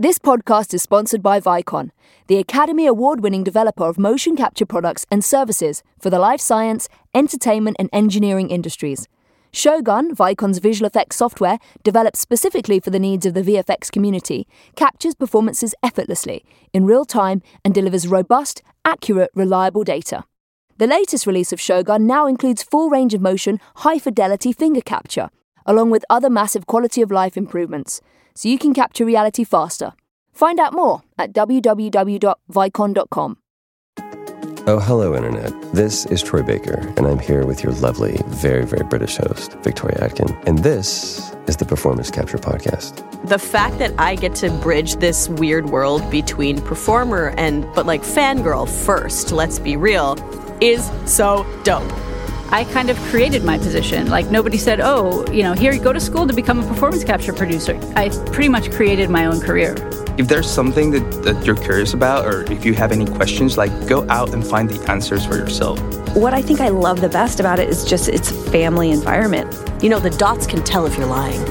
This podcast is sponsored by Vicon, the Academy Award winning developer of motion capture products and services for the life science, entertainment, and engineering industries. Shogun, Vicon's visual effects software, developed specifically for the needs of the VFX community, captures performances effortlessly, in real time, and delivers robust, accurate, reliable data. The latest release of Shogun now includes full range of motion, high fidelity finger capture, along with other massive quality of life improvements, so you can capture reality faster. Find out more at www.vicon.com. Oh, hello, Internet. This is Troy Baker, and I'm here with your lovely, very, very British host, Victoria Atkin. And this is the Performance Capture Podcast. The fact that I get to bridge this weird world between performer and, but like fangirl first, let's be real, is so dope. I kind of created my position. Like nobody said, "Oh, you know, here go to school to become a performance capture producer." I pretty much created my own career. If there's something that, that you're curious about, or if you have any questions, like go out and find the answers for yourself. What I think I love the best about it is just its a family environment. You know, the dots can tell if you're lying.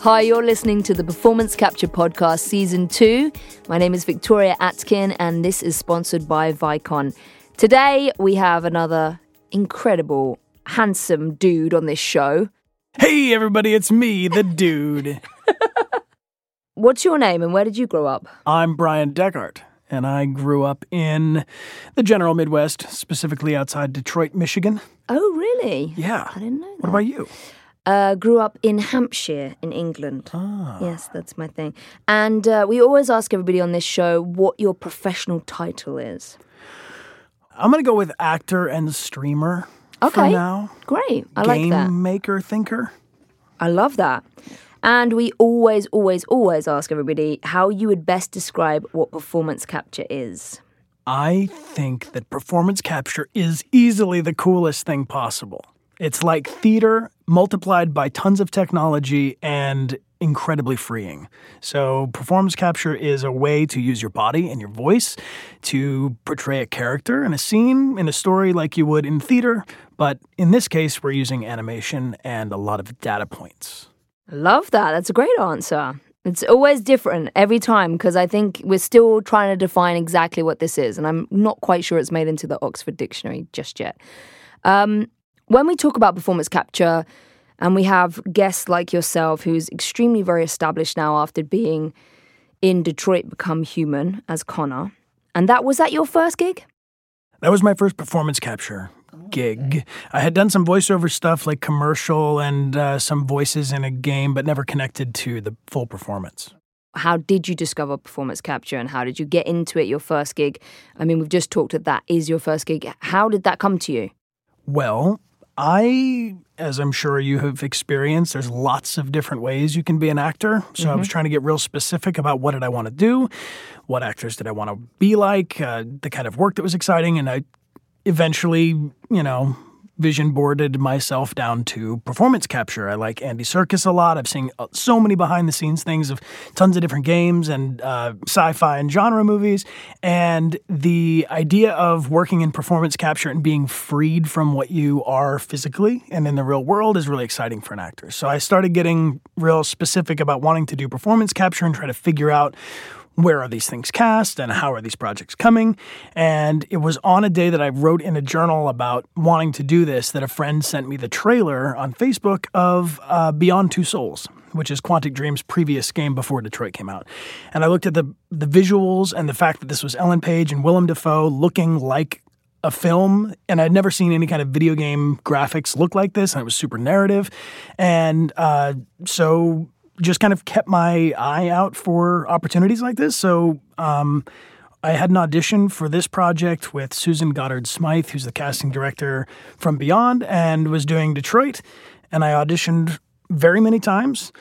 Hi, you're listening to the Performance Capture Podcast Season 2. My name is Victoria Atkin, and this is sponsored by Vicon. Today, we have another incredible, handsome dude on this show. Hey, everybody, it's me, the dude. What's your name and where did you grow up? I'm Bryan Dechart, and I grew up in the general Midwest, specifically outside Detroit, Michigan. Oh, really? Yeah. I didn't know. What about you? Uh, grew up in Hampshire, in England. Ah. Yes, that's my thing. And uh, we always ask everybody on this show what your professional title is. I'm going to go with actor and streamer for Okay. now. Great. I like Game that. maker, thinker. I love that. And we always, always, always ask everybody how you would best describe what performance capture is. I think that performance capture is easily the coolest thing possible. It's like theater multiplied by tons of technology and incredibly freeing. So, performance capture is a way to use your body and your voice to portray a character in a scene, in a story like you would in theater. But in this case, we're using animation and a lot of data points. Love that. That's a great answer. It's always different every time because I think we're still trying to define exactly what this is, and I'm not quite sure it's made into the Oxford Dictionary just yet. Um, when we talk about performance capture, and we have guests like yourself, who's extremely very established now after being in Detroit Become Human as Connor, and that was that your first gig? That was my first performance capture gig. I had done some voiceover stuff like commercial and uh, some voices in a game, but never connected to the full performance. how did you discover performance capture and how did you get into it your first gig i mean we've just talked that that is your first gig how did that come to you Well, I, as I'm sure you have experienced, there's lots of different ways you can be an actor. So I was trying to get real specific about what did I want to do, what actors did I want to be like, uh, the kind of work that was exciting, and I eventually, you know, vision boarded myself down to performance capture. I like Andy Serkis a lot. I've seen uh, so many behind the scenes things of tons of different games and uh, sci fi and genre movies. And the idea of working in performance capture and being freed from what you are physically and in the real world is really exciting for an actor. So I started getting real specific about wanting to do performance capture and try to figure out where are these things cast and how are these projects coming? And it was on a day that I wrote in a journal about wanting to do this that a friend sent me the trailer on Facebook of uh, Beyond Two Souls, which is Quantic Dream's previous game before Detroit came out. And I looked at the the visuals and the fact that this was Ellen Page and Willem Dafoe looking like a film and I'd never seen any kind of video game graphics look like this and it was super narrative and uh, so just kind of kept my eye out for opportunities like this. So um, I had an audition for this project with Susan Goddard Smythe who's the casting director from Beyond and was doing Detroit. And I auditioned very many times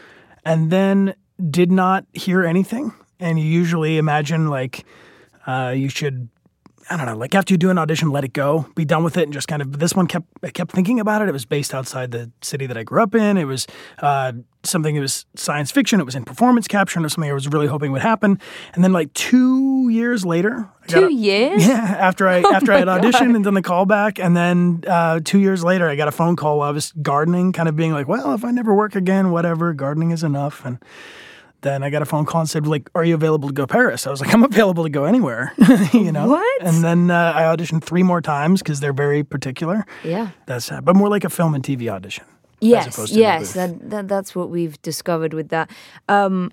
and then did not hear anything. And you usually imagine like uh, you should I don't know, like after you do an audition, let it go, be done with it, and just kind of. This one kept I kept thinking about it. It was based outside the city that I grew up in. It was uh, something that was science fiction. It was in performance capture, and it was something I was really hoping would happen. And then like two years later, two a- years yeah, after I after I had auditioned and done the callback, and then uh, two years later, I got a phone call while I was gardening, kind of being like, "Well, if I never work again, whatever, gardening is enough." And then I got a phone call and said, like, are you available to go Paris? I was like, I'm available to go anywhere, you know? What? And then uh, I auditioned three more times because they're very particular. Yeah. That's sad, but more like a film and TV audition. Yes, opposed to yes, that, that, that's what we've discovered with that. Um,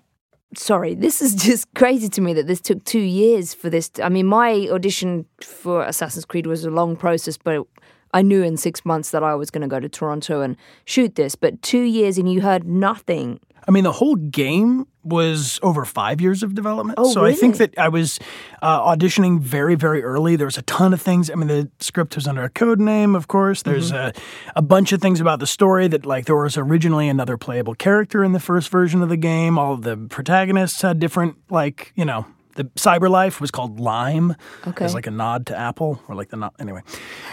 sorry, this is just crazy to me that this took two years for this. I mean, my audition for Assassin's Creed was a long process, but I knew in six months that I was going to go to Toronto and shoot this. But two years and you heard nothing. I mean, the whole game was over five years of development. Oh, so I think that I was uh, auditioning very, very early. There was a ton of things. I mean, the script was under a code name, of course. There's Mm-hmm. a, a bunch of things about the story that, like, there was originally another playable character in the first version of the game. All of the protagonists had different, like, you know, the CyberLife was called Lime. Okay. As like a nod to Apple, or like the nod, anyway.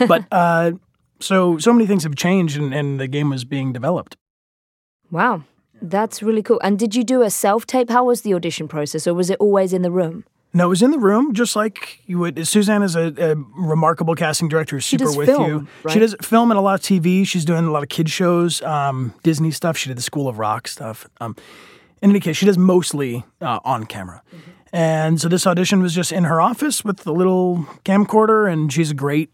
But, uh, so, so many things have changed and, and the game was being developed. Wow, that's really cool. And did you do a self tape? How was the audition process, or was it always in the room? No, it was in the room, just like you would. Suzanne is a, a remarkable casting director, who's super does with film, you. right? She does film and a lot of TV. She's doing a lot of kid shows, um, Disney stuff. She did the School of Rock stuff. Um, in any case, she does mostly uh, on camera. Mm-hmm. And so this audition was just in her office with the little camcorder, and she's a great.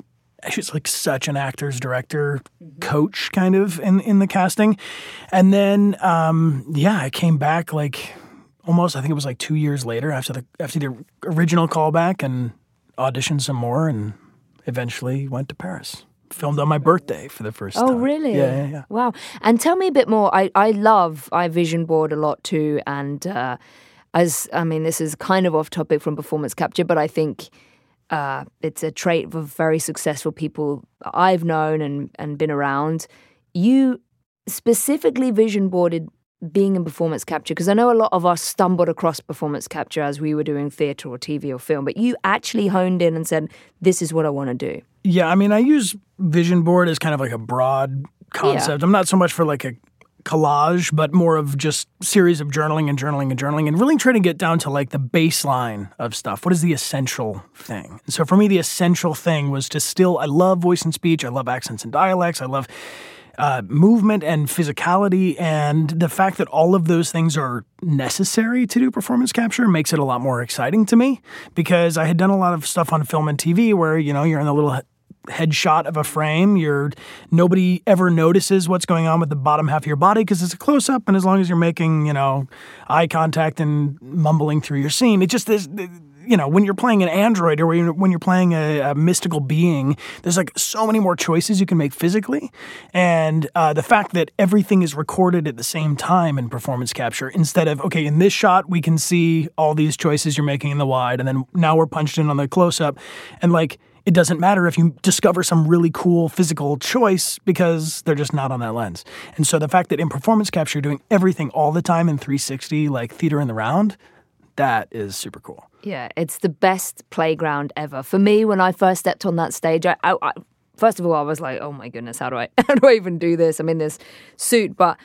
She's like such an actor's director, Mm-hmm. coach kind of in in the casting, and then um, yeah, I came back like almost I think it was like two years later after the after the original callback and auditioned some more and eventually went to Paris. Filmed on my birthday for the first Oh, time. Oh, really? Yeah, yeah, yeah. Wow. And tell me a bit more. I, I love, I vision board a lot too. And uh, as, I mean, this is kind of off topic from performance capture, but I think uh, it's a trait of very successful people I've known and, and been around. You specifically vision boarded being in performance capture because I know a lot of us stumbled across performance capture as we were doing theatre or TV or film, but you actually honed in and said, This is what I want to do. Yeah, I mean, I use vision board as kind of like a broad concept. I'm not so much for like a collage, but more of just series of journaling and journaling and journaling and really trying to get down to like the baseline of stuff. What is the essential thing? And so for me, the essential thing was to still, I love voice and speech. I love accents and dialects. I love uh, movement and physicality. And the fact that all of those things are necessary to do performance capture makes it a lot more exciting to me because I had done a lot of stuff on film and TV where, you know, you're in the little headshot of a frame. You're nobody ever notices what's going on with the bottom half of your body because it's a close up, and as long as you're making you know eye contact and mumbling through your scene, it just is. You know, when you're playing an android or when you're, playing a, a mystical being, there's like so many more choices you can make physically, and uh, the fact that everything is recorded at the same time in performance capture instead of okay, in this shot we can see all these choices you're making in the wide, and then now we're punched in on the close up, and like it doesn't matter if you discover some really cool physical choice because they're just not on that lens. And so the fact that in performance capture, you're doing everything all the time in 360, like theater in the round, that is super cool. Yeah, it's the best playground ever. For me, when I first stepped on that stage, I, I, I first of all, I was like, "Oh my goodness, how do I, how do I even do this?" I'm in this suit, but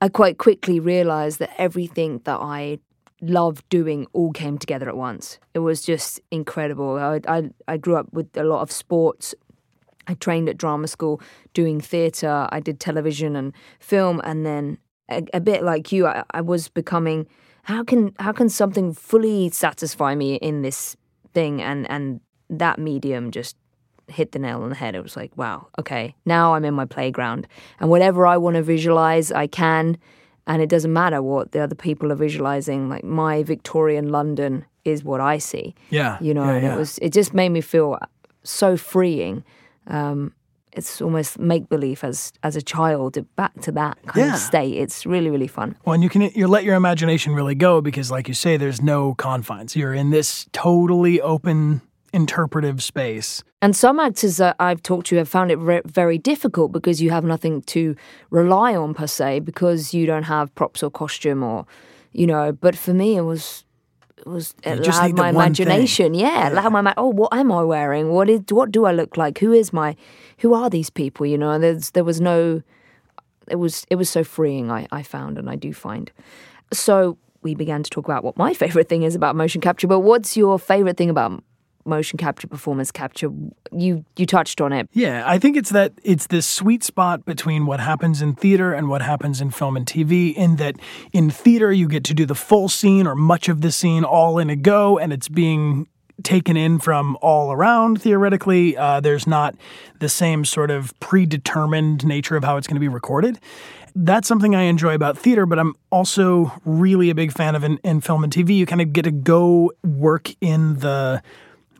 I quite quickly realized that everything that I loved doing all came together at once. It was just incredible. I, I, I grew up with a lot of sports. I trained at drama school doing theatre. I did television and film, and then a, a bit like you, I, I was becoming how can how can something fully satisfy me in this thing and and that medium just hit the nail on the head it was like wow okay now i'm in my playground and whatever i want to visualize i can and it doesn't matter what the other people are visualizing like my victorian london is what i see Yeah. you know yeah, and yeah. it was it just made me feel so freeing um it's almost make believe as as a child back to that kind Yeah. of state it's really really fun Well, and you can you let your imagination really go because, like you say, there's no confines. You're in this totally open interpretive space. And some actors that I've talked to have found it re- very difficult because you have nothing to rely on per se because you don't have props or costume or, you know. But for me, it was it was it allowed my thing. imagination. Yeah, it allowed my oh, what am I wearing? What is what do I look like? Who is my who are these people? You know, and there's there was no. It was it was so freeing. I I found and I do find. So we began to talk about what my favorite thing is about motion capture. But what's your favorite thing about motion capture, performance capture? You you touched on it. Yeah, I think it's that it's this sweet spot between what happens in theater and what happens in film and TV. In that, in theater you get to do the full scene or much of the scene all in a go, and it's being taken in from all around theoretically. Uh, there's not the same sort of predetermined nature of how it's going to be recorded. That's something I enjoy about theater, but I'm also really a big fan of in, in film and TV. You kind of get to go work in the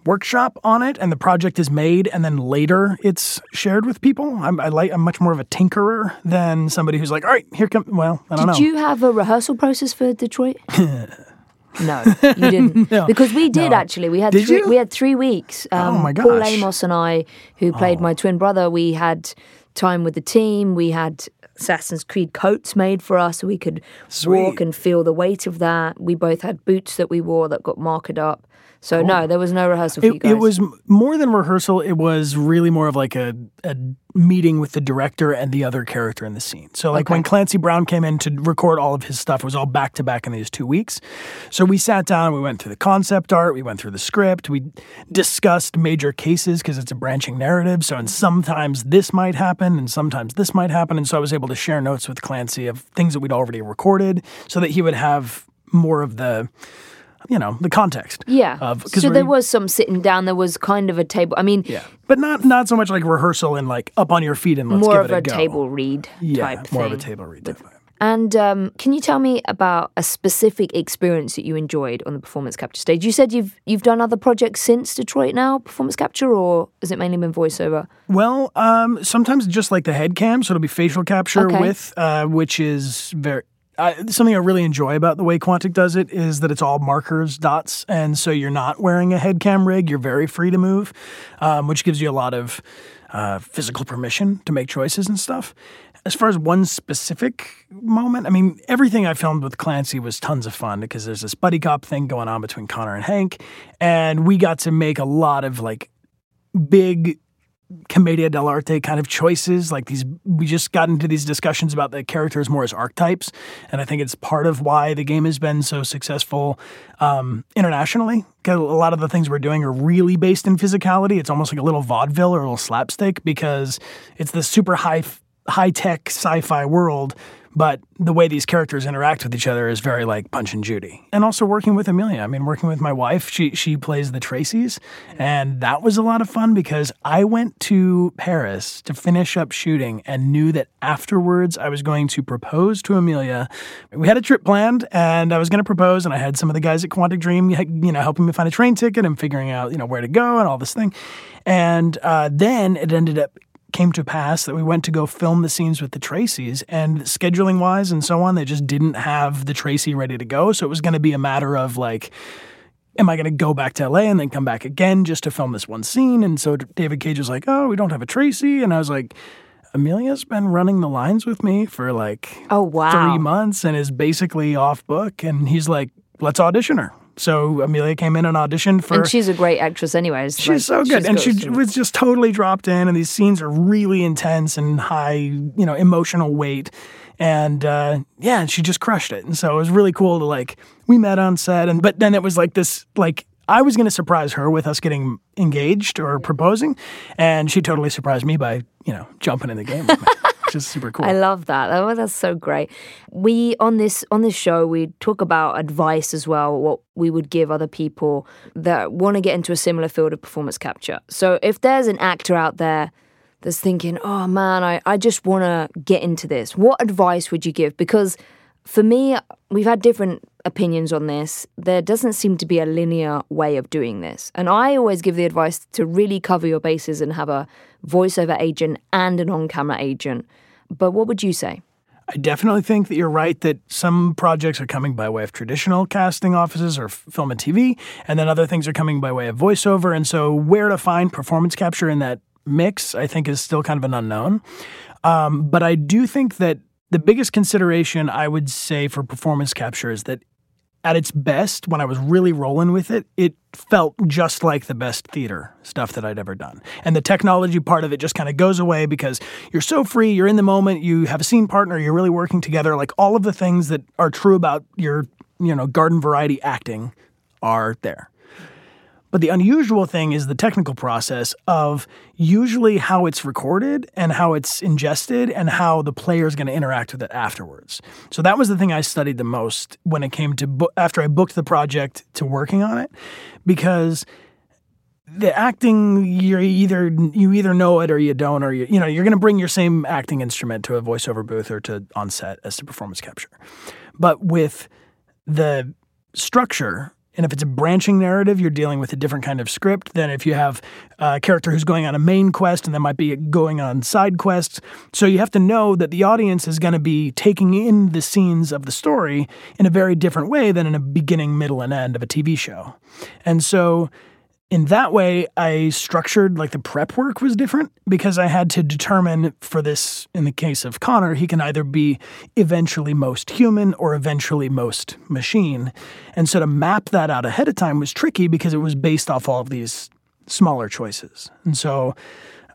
workshop on it and the project is made and then later it's shared with people. I'm, I like, I'm much more of a tinkerer than somebody who's like, all right, here come, well, I don't Did know. Did you have a rehearsal process for Detroit? no, you didn't. No. Because we did No. actually. We had Did three, you? we had three weeks. Um, Oh my gosh. Oh. Amos and I, who played my twin brother, we had time with the team. We had Assassin's Creed coats made for us so we could walk and feel the weight of that. We both had boots that we wore that got marked up. So no, there was no rehearsal for you it, it was more than rehearsal. It was really more of like a, a meeting with the director and the other character in the scene. So, like when Clancy Brown came in to record all of his stuff, it was all back to back in these two weeks. So, we sat down, we went through the concept art, we went through the script, we discussed major cases because it's a branching narrative. So, and sometimes this might happen and sometimes this might happen. And so, I was able to share notes with Clancy of things that we'd already recorded so that he would have more of the you know the context yeah. of so we- there was some sitting down. There was kind of a table. I mean, yeah, but not not so much like rehearsal and like up on your feet and let's more give of it a go. table read Yeah, type more thing. of a table read. definitely. And um, can you tell me about a specific experience that you enjoyed on the performance capture stage? You said you've you've done other projects since Detroit now, performance capture, or has it mainly been voiceover? Well, um, sometimes just like the head cam, so it'll be facial capture Okay. with, uh, which is very. Something I really enjoy about the way Quantic does it is that it's all markers, dots, and so you're not wearing a head cam rig. You're very free to move, um, which gives you a lot of uh, physical permission to make choices and stuff. As far as one specific moment, I mean, everything I filmed with Clancy was tons of fun because there's this buddy cop thing going on between Connor and Hank, and we got to make a lot of like big commedia dell'arte kind of choices like these we just got into these discussions about the characters more as archetypes and i think it's part of why the game has been so successful um, internationally 'Cause a lot of the things we're doing are really based in physicality. It's almost like a little vaudeville or a little slapstick because it's this super high high tech sci-fi world but the way these characters interact with each other is very like Punch and Judy. And also working with Amelia. I mean, working with my wife, she she plays the Tracis, and that was a lot of fun because I went to Paris to finish up shooting and knew that afterwards I was going to propose to Amelia. We had a trip planned, and I was going to propose, and I had some of the guys at Quantic Dream, you know, helping me find a train ticket and figuring out you know where to go and all this thing. And uh, then it ended up came to pass that we went to go film the scenes with the Tracis, and scheduling wise and so on, they just didn't have the Traci ready to go. So it was going to be a matter of like, am I going to go back to LA and then come back again just to film this one scene? And so David Cage was like, oh, we don't have a Traci. And I was like, Amelia's been running the lines with me for like Oh wow! three months and is basically off book. And he's like, let's audition her. So Amelia came in and auditioned for. and she's a great actress, anyways. She's like, so good, she's and she some- was just totally dropped in. And these scenes are really intense and high, you know, emotional weight. And uh, yeah, she just crushed it. And so it was really cool to like we met on set, and but then it was like this like I was going to surprise her with us getting engaged or proposing, and she totally surprised me by you know jumping in the game, with me, is super cool. I love that. Oh, that's so great. We on this on this show we talk about advice as well. What we would give other people that want to get into a similar field of performance capture. So if there's an actor out there that's thinking, "Oh man, I I just want to get into this," what advice would you give? Because for me, we've had different opinions on this. There doesn't seem to be a linear way of doing this. And I always give the advice to really cover your bases and have a voiceover agent and an on camera agent. But what would you say? I definitely think that you're right that some projects are coming by way of traditional casting offices or film and TV, and then other things are coming by way of voiceover. And so, where to find performance capture in that mix, I think, is still kind of an unknown. Um, but I do think that the biggest consideration I would say for performance capture is that at its best, when I was really rolling with it, it felt just like the best theater stuff that I'd ever done. And the technology part of it just kind of goes away because you're so free, you're in the moment, you have a scene partner, you're really working together. Like all of the things that are true about your, you know, garden variety acting are there. But the unusual thing is the technical process of usually how it's recorded and how it's ingested and how the player is going to interact with it afterwards. So that was the thing I studied the most when it came to bo- after I booked the project to working on it because the acting you're either you either know it or you don't or you you know you're going to bring your same acting instrument to a voiceover booth or to on set as to performance capture but with the structure and if it's a branching narrative you're dealing with a different kind of script than if you have a character who's going on a main quest and then might be going on side quests. So you have to know that the audience is going to be taking in the scenes of the story in a very different way than in a beginning middle and end of a tv show. And so in that way, I structured like the prep work was different because I had to determine for this, in the case of Connor, he can either be eventually most human or eventually most machine. And so to map that out ahead of time was tricky because it was based off all of these smaller choices. And so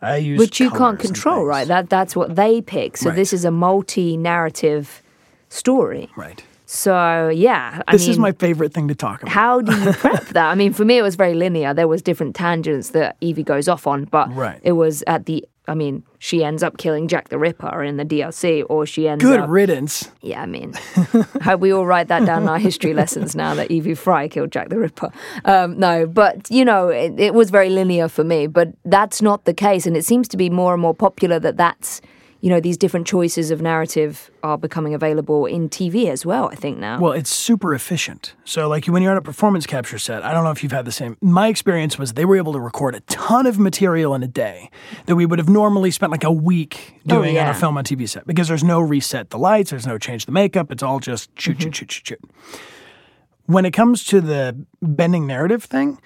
I used Which you can't control, right? That that's what they pick. So Right. this is a multi-narrative story. Right. So yeah, I This is my favorite thing to talk about. How do you prep that? I mean, for me, it was very linear. There was different tangents that Evie goes off on, but Right. it was at the. I mean, she ends up killing Jack the Ripper in the DLC, or she ends up. Good up. riddance. Yeah, I mean, hope we all write that down in our history lessons now that Evie Frye killed Jack the Ripper. Um, no, but you know, it, it was very linear for me, but that's not the case, and it seems to be more and more popular that that's. You know, these different choices of narrative are becoming available in TV as well, I think now. Well, it's super efficient. So, like when you're on a performance capture set, I don't know if you've had the same. My experience was they were able to record a ton of material in a day that we would have normally spent like a week oh, doing on yeah. a film on TV set because there's no reset the lights, there's no change the makeup. It's all just shoot, mm-hmm. shoot, shoot, shoot, shoot. When it comes to the bending narrative thing,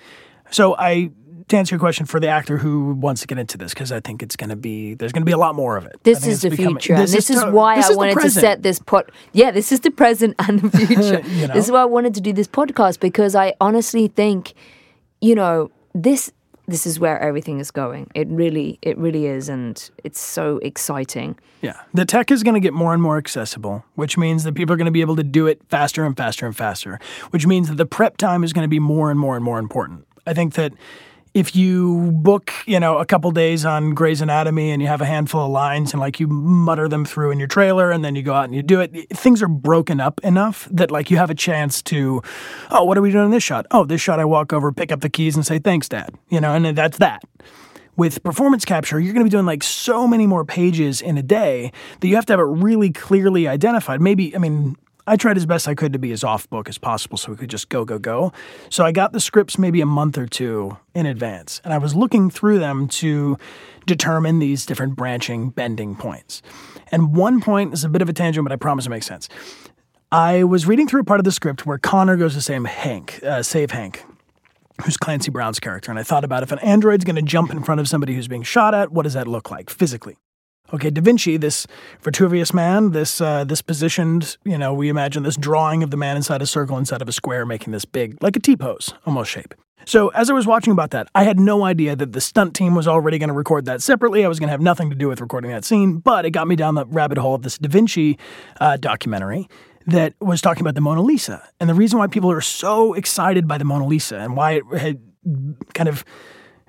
so I. To answer your question, for the actor who wants to get into this, because I think it's going to be there's going to be a lot more of it. This is the becoming- future, and this is to- why this I is wanted to set this pod. Yeah, this is the present and the future. You know? This is why I wanted to do this podcast because I honestly think, you know, this this is where everything is going. It really, it really is, and it's so exciting. Yeah. The tech is going to get more and more accessible, which means that people are going to be able to do it faster and faster and faster, which means that the prep time is going to be more and more and more important. I think that if you book, you know, a couple days on Grey's Anatomy and you have a handful of lines and like you mutter them through in your trailer and then you go out and you do it, things are broken up enough that like you have a chance to, oh, what are we doing in this shot? Oh, this shot I walk over, pick up the keys and say, thanks, Dad. You know, and that's that with performance capture, you're going to be doing like so many more pages in a day that you have to have it really clearly identified. Maybe, I mean, I tried as best I could to be as off book as possible so we could just go, go, go. So I got the scripts maybe a month or two in advance, and I was looking through them to determine these different branching, bending points. And one point is a bit of a tangent, but I promise it makes sense. I was reading through a part of the script where Connor goes to say Hank, uh, save Hank who's Clancy Brown's character. And I thought about if an android's going to jump in front of somebody who's being shot at, what does that look like physically? Okay, Da Vinci, this Vitruvius man, this uh, this positioned, you know, we imagine this drawing of the man inside a circle inside of a square, making this big, like a T pose almost shape. So as I was watching about that, I had no idea that the stunt team was already going to record that separately. I was going to have nothing to do with recording that scene, but it got me down the rabbit hole of this Da Vinci uh, documentary that was talking about the Mona Lisa. And the reason why people are so excited by the Mona Lisa and why it had kind of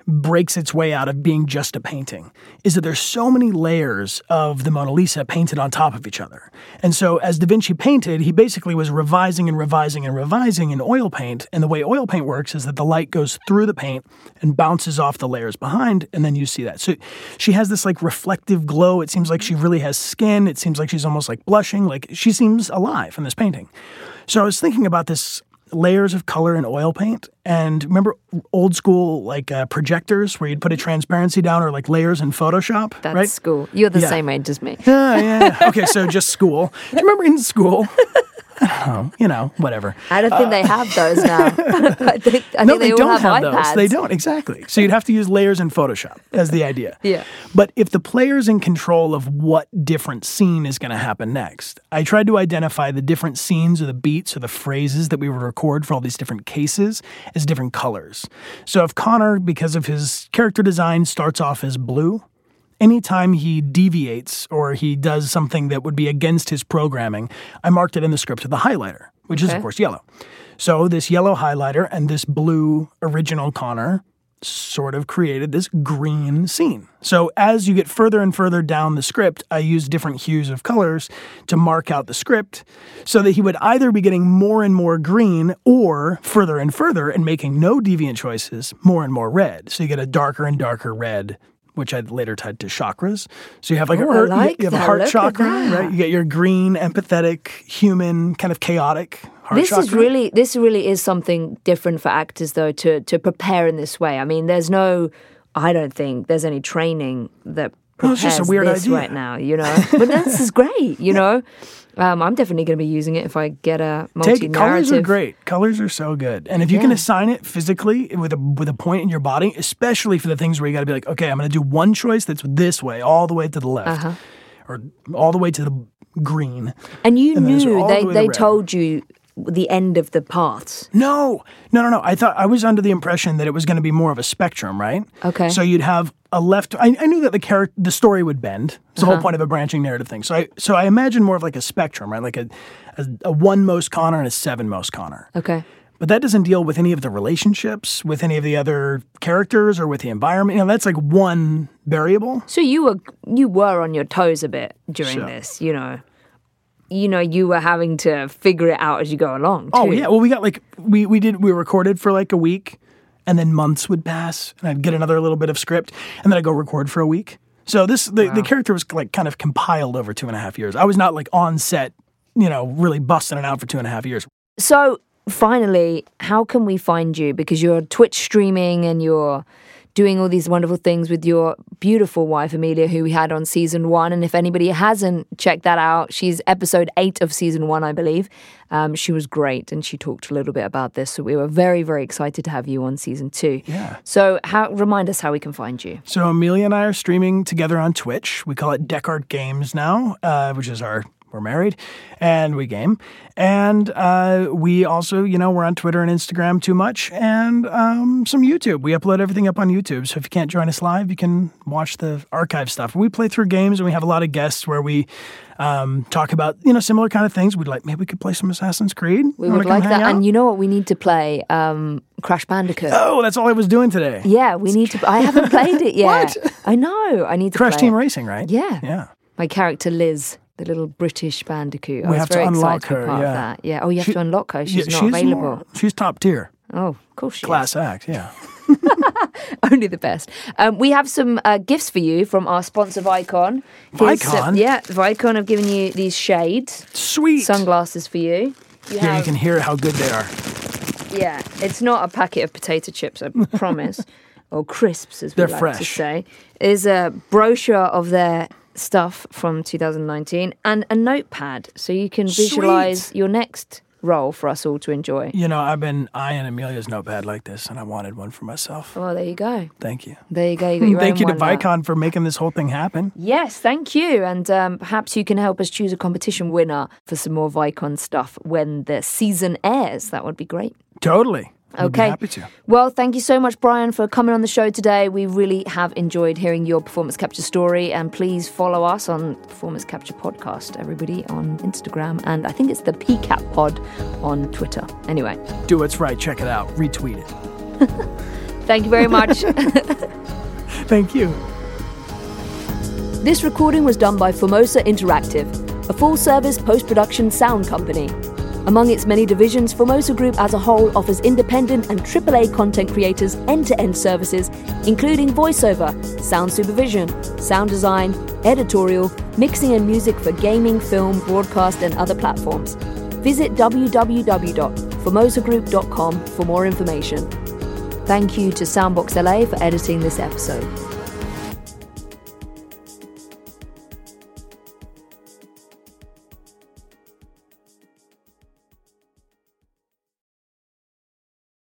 breaks its way out of being just a painting is that there's so many layers of the Mona Lisa painted on top of each other. And so as Da Vinci painted, he basically was revising and revising and revising in oil paint. And the way oil paint works is that the light goes through the paint and bounces off the layers behind, and then you see that. So she has this like reflective glow. It seems like she really has skin. It seems like she's almost like blushing. Like she seems alive in this painting. So I was thinking about this layers of color in oil paint and remember old school like uh, projectors where you'd put a transparency down or like layers in photoshop That's right school. You're the Yeah. same age as me. yeah yeah okay so just school do you remember in school know, you know whatever I don't think they uh, have those now. I think, I no, think they, all don't have, have, those. They don't exactly. So you'd have to use layers in Photoshop as the idea. Yeah. But if the player's in control of what different scene is going to happen next, I tried to identify the different scenes or the beats or the phrases that we would record for all these different cases as different colors. So if Connor, because of his character design, starts off as blue. Anytime he deviates or he does something that would be against his programming, I marked it in the script with a highlighter, which is, of course, yellow. So this yellow highlighter and this blue original Connor sort of created this green scene. So as you get further and further down the script, I use different hues of colors to mark out the script so that he would either be getting more and more green or further and further and making no deviant choices, more and more red. So you get a darker and darker red which I later tied to chakras. So you have like Oh, a I earth- like you have a heart Look chakra, right? You get your green, empathetic, human, kind of chaotic heart This is chakra. really this really is something different for actors though to to prepare in this way. I mean, there's no I don't think there's any training that Well, it's just a weird idea. right now, you know. but this is great, you know. Um, I'm definitely going to be using it if I get a multi Take. Colors are great. Colors are so good. And if you can assign it physically with a with a point in your body, especially for the things where you got to be like, okay, I'm going to do one choice that's this way, all the way to the left, Uh-huh. or all the way to the green. And you And knew they the they red. told you the end of the paths. No, no, no, no. I thought I was under the impression that it was going to be more of a spectrum, right? Okay. So you'd have a left. I, I knew that the character, the story would bend. It's the Uh-huh. whole point of a branching narrative thing. So I, so I imagine more of like a spectrum, right? Like a, a, a one most Connor and a seven most Connor. Okay. But that doesn't deal with any of the relationships, with any of the other characters, or with the environment. You know, that's like one variable. So you were you were on your toes a bit during this, you know. You know, you were having to figure it out as you go along. Oh yeah. Well, we got like we we did we recorded for like a week, and then months would pass, and I'd get another little bit of script, and then I'd go record for a week. So this the, the character was like kind of compiled over two and a half years. I was not like on set, you know, really busting it out for two and a half years. So finally, how can we find you? Because you're Twitch streaming and you're doing all these wonderful things with your beautiful wife Amelia, who we had on season one. And if anybody hasn't checked that out, she's episode eight of season one, I believe. Um, she was great, and she talked a little bit about this. So we were very, very excited to have you on season two. Yeah. So how remind us how we can find you. So Amelia and I are streaming together on Twitch. We call it Dechart Games now, uh, which is our we're married and we game. And uh, we also, you know, we're on Twitter and Instagram too much and um, some YouTube. We upload everything up on YouTube. So if you can't join us live, you can watch the archive stuff. We play through games and we have a lot of guests where we um, talk about, you know, similar kind of things. We'd like, maybe we could play some Assassin's Creed. We would wanna like that. out? And you know what we need to play? Um, Crash Bandicoot. Oh, that's all I was doing today. Yeah, we need to. I haven't played it yet. I know. I need to Crash Team it. Racing, right? Yeah. Yeah. My character Liz, the little British bandicoot. I We have to very unlock her, yeah. that. Yeah. Oh, you have She- to unlock her. She's Yeah, not she's available. more- she's top tier. Oh, of course she Class act, yeah. Only the best. Um, we have some uh, gifts for you from our sponsor Vicon. Some- Vicon? yeah, Vicon have given you these shades, Sweet. sunglasses for you. You Here you can hear how good they are. Yeah, it's not a packet of potato chips, I promise, or crisps, as we They're like to say. Is a brochure of their stuff from 2019 and a notepad, so you can Sweet. visualize your next role for us all to enjoy. You know, I've been eyeing Amelia's notepad like this, and I wanted one for myself. Well, there you go. Thank you. There you go. You Thank you to now. Vicon for making this whole thing happen. Yes, thank you. And um, perhaps you can help us choose a competition winner for some more Vicon stuff when the season airs. That would be great. Totally. Okay. Happy to. Well, thank you so much, Bryan, for coming on the show today. We really have enjoyed hearing your performance capture story. And please follow us on Performance Capture Podcast, everybody on Instagram. And I think it's the PCAP Pod on Twitter. Anyway, Do what's right. Check it out. Retweet it. thank you very much. Thank you. this recording was done by Formosa Interactive, a full service post production sound company. Among its many divisions, Formosa Group as a whole offers independent and AAA content creators end to end services, including voiceover, sound supervision, sound design, editorial, mixing and music for gaming, film, broadcast, and other platforms. Visit www.formosagroup.com for more information. Thank you to Soundbox LA for editing this episode.